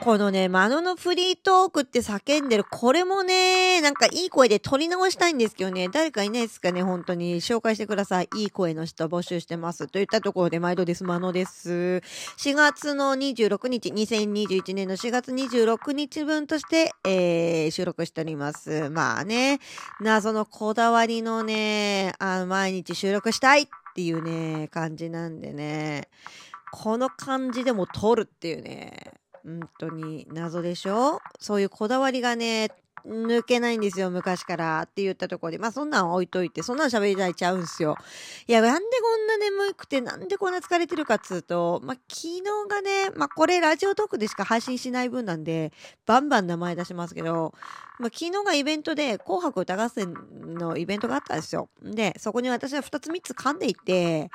このね、マノのフリートークって叫んでる、これもね、なんかいい声で撮り直したいんですけどね、誰かいないですかね、本当に。紹介してください。いい声の人募集してます。といったところで毎度です、マノです。4月の26日、2021年の4月26日分として、えー、収録しております。まあね、謎のこだわりのね、あの毎日収録したいっていうね、感じなんでね、この感じでも撮るっていうね、本当に謎でしょ？そういうこだわりがね、抜けないんですよ、昔からって言ったところで。まあそんなん置いといて、そんなん喋りたいちゃうんすよ。いや、なんでこんな眠くて、なんでこんな疲れてるかっつうと、まあ昨日がね、まあこれラジオトークでしか配信しない分なんで、バンバン名前出しますけど、まあ昨日がイベントで、紅白歌合戦のイベントがあったんですよ。で、そこに私は2つ3つ噛んでいて、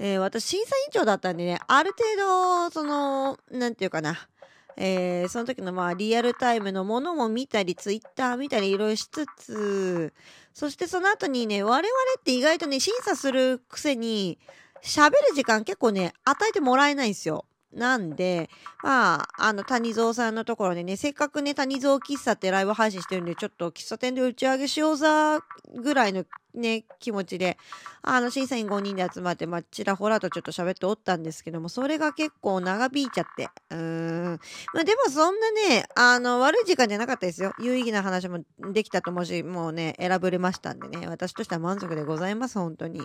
えー私審査委員長だったんでね、ある程度、その、なんていうかな、えーその時のまあリアルタイムのものも見たり、ツイッター見たりいろいろしつつ、そしてその後にね、我々って意外とね、審査するくせに、喋る時間結構ね、与えてもらえないんですよ。なんで、まあ、あの、谷蔵さんのところでね、せっかくね、谷蔵喫茶ってライブ配信してるんで、ちょっと喫茶店で打ち上げしようざ、ぐらいのね、気持ちで、あの、審査員5人で集まって、まあ、ちらほらとちょっと喋っておったんですけども、それが結構長引いちゃって。うーん。まあ、でもそんなね、あの、悪い時間じゃなかったですよ。有意義な話もできたと思うし、もうね、選ぶれましたんでね、私としては満足でございます、本当に。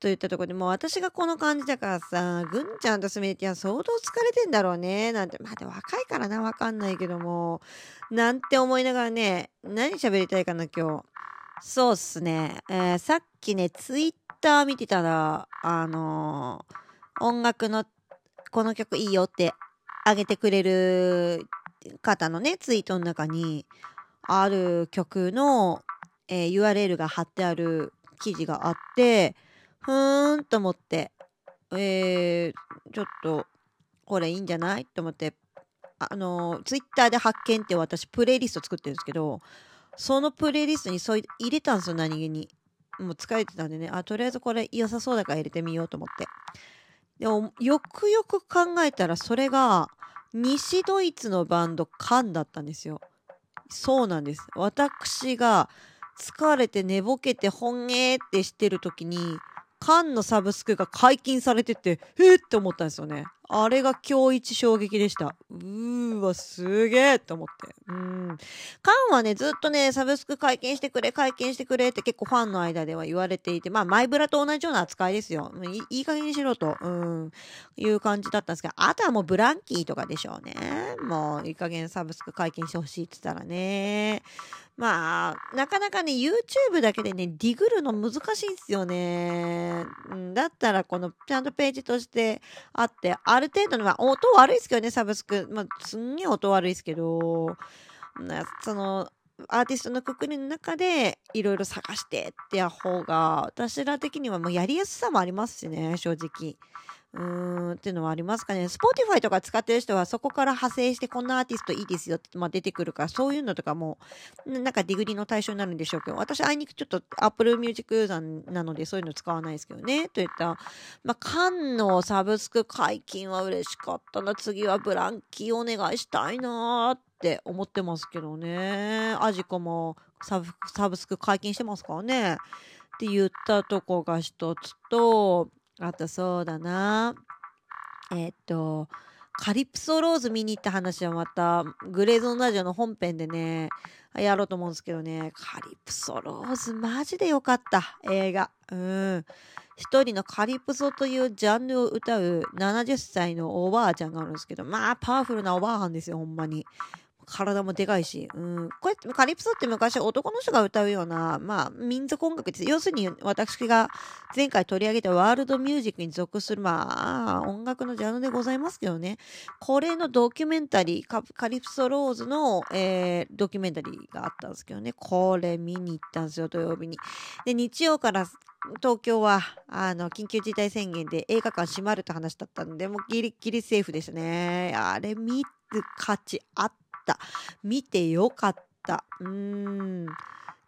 といったところで、もう私がこの感じだからさ、ぐんちゃんとすみれちゃん相当疲れてんだろうね、なんて、まあ、で若いからな、わかんないけども、なんて思いながらね、何喋りたいかな、今日。そうっすね。えーさっきね、ツイッター見てたら、あのー音楽のこの曲いいよってあげてくれる方のね、ツイートの中に、ある曲の、えー URL が貼ってある記事があって、ふーんと思って、えーちょっと、これいいんじゃない？と思って、あのツイッターで発見って私プレイリスト作ってるんですけど、そのプレイリストにそう入れたんですよ、何気に。もう疲れてたんでね、あ、とりあえずこれ良さそうだから入れてみようと思って。でも、よくよく考えたら、それが、西ドイツのバンド、カンだったんですよ。そうなんです。私が、疲れて寝ぼけて、ほんげーってしてる時に、カンのサブスクが解禁されてて、えーって思ったんですよね。あれが今日一衝撃でした。うーわ、すげえって思って。うん。カンはね、ずっとね、サブスク解禁してくれ、解禁してくれって結構ファンの間では言われていて、まあ、マイブラと同じような扱いですよ。いい加減にしろと、うん、いう感じだったんですけど、あとはもうブランキーとかでしょうね。もう、いい加減サブスク解禁してほしいって言ったらね。まあ、なかなかね、YouTube だけでね、ディグるの難しいんですよね。だったら、この、ちゃんとページとしてあって、ある程度の、まあ、音悪いですけどね、サブスク。まあ、すんげえ音悪いですけど、その、アーティストのくくりの中でいろいろ探してってや方が私ら的にはもうやりやすさもありますしね正直。うーんっていうのはありますかね。Spotify とか使ってる人はそこから派生してこんなアーティストいいですよって、まあ、出てくるからそういうのとかもなんかディグリの対象になるんでしょうけど私あいにくちょっと Apple Music ユーザーなのでそういうの使わないですけどね。といったまあ缶のサブスク解禁は嬉しかったな次はブランキーお願いしたいなって思ってますけどね。アジコもサブサブスク解禁してますからね。って言ったとこが一つとあとそうだな。えっとカリプソローズ見に行った話はまたグレーゾンラジオの本編でねやろうと思うんですけどね。カリプソローズマジでよかった。映画。うん。一人のカリプソというジャンルを歌う70歳のおばあちゃんがあるんですけどまあパワフルなおばあはんですよほんまに。体もでかいし、うん、こうやってカリプソって昔男の人が歌うような、まあ、民族音楽です。要するに私が前回取り上げたワールドミュージックに属する、まあ、音楽のジャンルでございますけどね。これのドキュメンタリー、カリプソローズの、えー、ドキュメンタリーがあったんですけどね。これ見に行ったんですよ、土曜日に。で、日曜から東京は、あの、緊急事態宣言で映画館閉まるって話だったんで、もうギリギリセーフでしたね。あれ見る価値あった。見てよかった。うーん。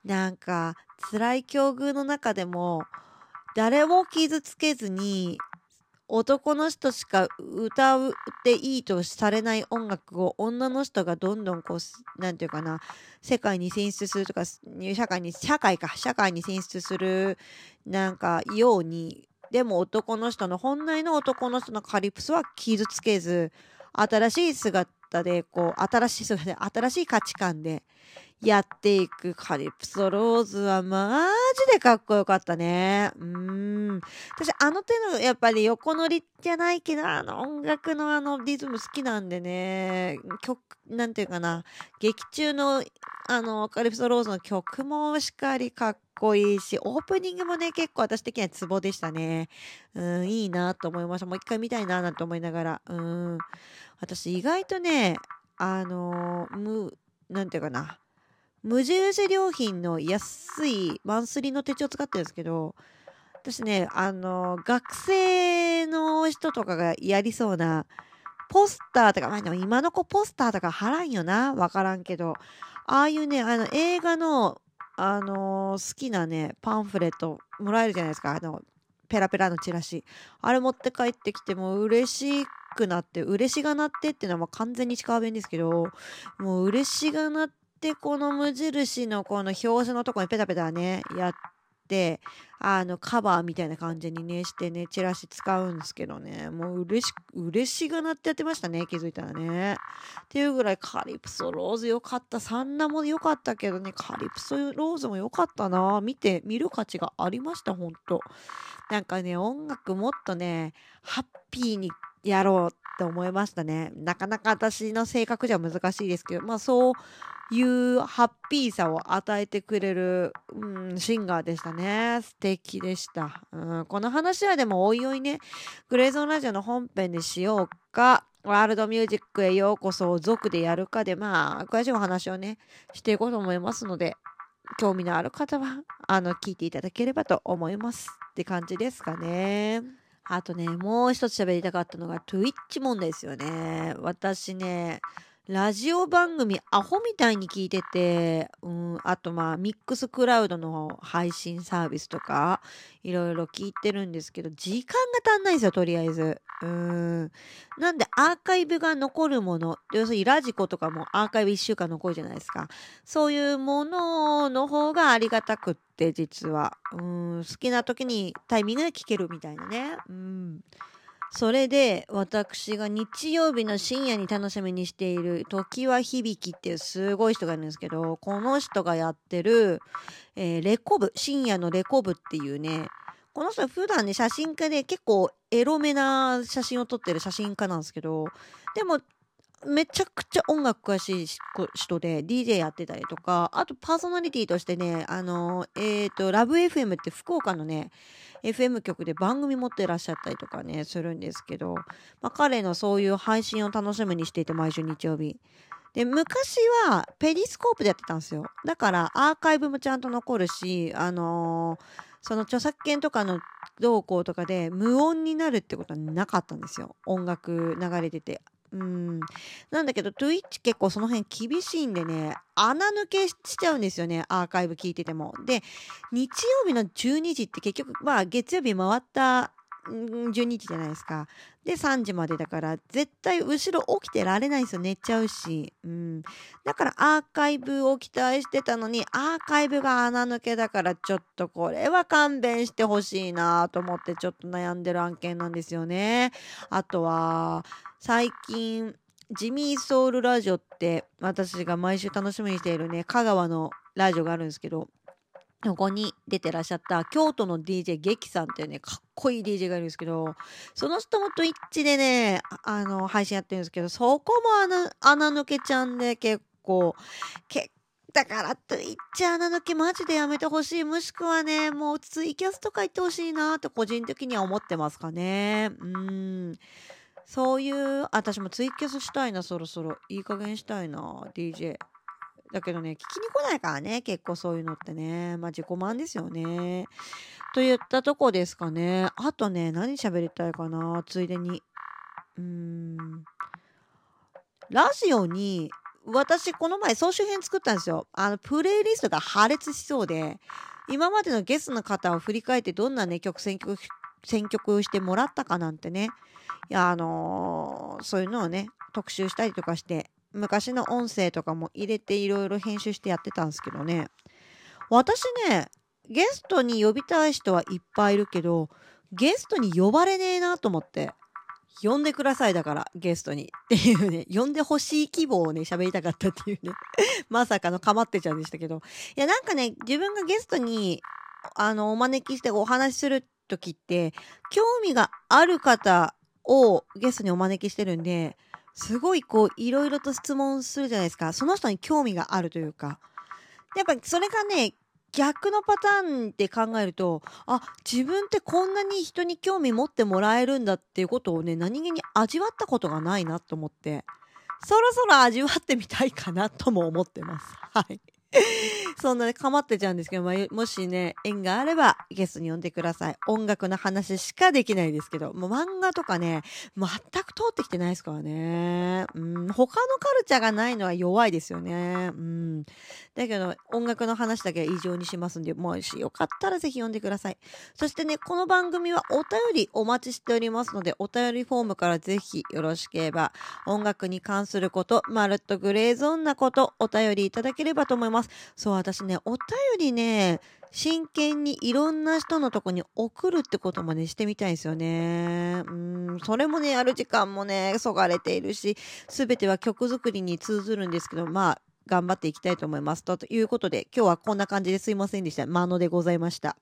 なんか、辛い境遇の中でも、誰も傷つけずに、男の人しか歌うっていいとされない音楽を女の人がどんどんこう、なんていうかな、世界に進出するとか、社会に、社会か、社会に進出する、なんか、ように、でも男の人の、本来の男の人のカリプスは傷つけず、新しい姿で、こう、新しい姿で、新しい価値観で、やっていくカリプソローズはマジでかっこよかったね。うん。私、あの手のやっぱり横乗りじゃないけど、あの音楽のあのリズム好きなんでね、曲、なんていうかな、劇中のあの、カリプソローズの曲もしっかりかっこいいし、オープニングもね、結構私的にはツボでしたね。うん、いいなと思いました。もう一回見たいななんて思いながら。うん。私意外とね、あのむ、なんていうかな。無印良品の安いマンスリーの手帳使ってるんですけど、私ね、あの、学生の人とかがやりそうな、ポスターとか、まあでも今の子ポスターとか貼らんよな。わからんけど。ああいうね、あの、映画の、あのー、好きなね、パンフレットもらえるじゃないですか。あの、ペラペラのチラシ。あれ持って帰ってきても嬉しくなって、嬉しがなってっていうのは完全に近弁ですけど、もう嬉しがなって、この無印のこの表紙のとこにペタペタねやってあのカバーみたいな感じにねしてねチラシ使うんですけどね。もう嬉し嬉しがなってやってましたね気づいたらね。っていうぐらいカリプソローズ良かった。サンナも良かったけどねカリプソローズも良かったな。見て見る価値がありましたほんと。なんかね音楽もっとねハッピーにやろうって思いましたねなかなか私の性格じゃ難しいですけどまあそういうハッピーさを与えてくれる、うん、シンガーでしたね。素敵でした、うん。この話はでもおいおいね、グレーゾーンラジオの本編でしようか、ワールドミュージックへようこそを族でやるかで、まあ、詳しいお話をね、していこうと思いますので、興味のある方は、あの、聞いていただければと思います。って感じですかね。あとね、もう一つ喋りたかったのが、Twitch 問題ですよね。私ね、ラジオ番組アホみたいに聞いてて、うん、あとまあミックスクラウドの配信サービスとかいろいろ聞いてるんですけど時間が足んないんですよとりあえず。うん。なんでアーカイブが残るもの要するにラジコとかもアーカイブ1週間残るじゃないですか。そういうものの方がありがたくって実は。うん、好きな時にタイミングで聞けるみたいなね。うんそれで私が日曜日の深夜に楽しみにしている時は響きっていうすごい人がいるんですけどこの人がやってる、えー、レコブ深夜のレコブっていうねこの人普段ね写真家で結構エロめな写真を撮ってる写真家なんですけどでもめちゃくちゃ音楽詳しい人で DJ やってたりとかあとパーソナリティとしてねあのえっ、ー、とラブ FM って福岡のね FM 局で番組持ってらっしゃったりとかね、するんですけど、まあ、彼のそういう配信を楽しみにしていて、毎週日曜日。で、昔はペリスコープでやってたんですよ。だからアーカイブもちゃんと残るし、あのー、その著作権とかの動向とかで無音になるってことはなかったんですよ。音楽流れてて。うん。なんだけど、Twitch 結構その辺厳しいんでね、穴抜けしちゃうんですよね、アーカイブ聞いてても。で、日曜日の12時って結局、まあ月曜日回った12時じゃないですか。で、3時までだから、絶対後ろ起きてられないんですよ。寝ちゃうし。うん。だからアーカイブを期待してたのに、アーカイブが穴抜けだから、ちょっとこれは勘弁してほしいなと思って、ちょっと悩んでる案件なんですよね。あとは、最近、ジミーソウルラジオって、私が毎週楽しみにしているね、香川のラジオがあるんですけど、ここに出てらっしゃった京都の DJ 劇さんっていうね、かっこいい DJ がいるんですけど、その人も Twitch でね、あの、配信やってるんですけど、そこも穴、抜けちゃんで結構、結だから Twitch 穴抜けマジでやめてほしい。もしくはね、もうツイキャスとか言ってほしいなって個人的には思ってますかね。うん。そういう、私もツイキャスしたいな、そろそろ。いい加減したいな、DJ。だけどね、聞きに来ないからね、結構そういうのってね。まあ自己満ですよね。といったとこですかね。あとね、何喋りたいかな、ついでに。うーん。ラジオに、私この前総集編作ったんですよ。あの、プレイリストが破裂しそうで、今までのゲストの方を振り返ってどんなね、曲選曲、選曲してもらったかなんてね。いや、あのーそういうのをね、特集したりとかして、昔の音声とかも入れていろいろ編集してやってたんですけどね。私ね、ゲストに呼びたい人はいっぱいいるけど、ゲストに呼ばれねえなと思って。呼んでくださいだから、ゲストに。っていうね、呼んでほしい希望をね、喋りたかったっていうね。まさかのかまってちゃんでしたけど。いや、なんかね、自分がゲストに、あの、お招きしてお話しするときって、興味がある方をゲストにお招きしてるんで、すごいこう、いろいろと質問するじゃないですか。その人に興味があるというか。やっぱそれがね、逆のパターンって考えると、あ、自分ってこんなに人に興味持ってもらえるんだっていうことをね、何気に味わったことがないなと思って、そろそろ味わってみたいかなとも思ってます。はい。そんなね、かまってちゃうんですけど、まあ、もしね、縁があればゲストに呼んでください。音楽の話しかできないですけど、もう漫画とかね、全く通ってきてないですからね。うん、他のカルチャーがないのは弱いですよね。うん。だけど、音楽の話だけは異常にしますんで、もしよかったらぜひ呼んでください。そしてね、この番組はお便りお待ちしておりますので、お便りフォームからぜひよろしければ、音楽に関すること、まるっとグレーゾーンなこと、お便りいただければと思いますます。そう、私ね、お便りね、真剣にいろんな人のとこに送るってこともね、してみたいんですよね。うん、それもね、やる時間もね、そがれているし、すべては曲作りに通ずるんですけど、まあ、頑張っていきたいと思います。ということで、今日はこんな感じですいませんでした。マノでございました。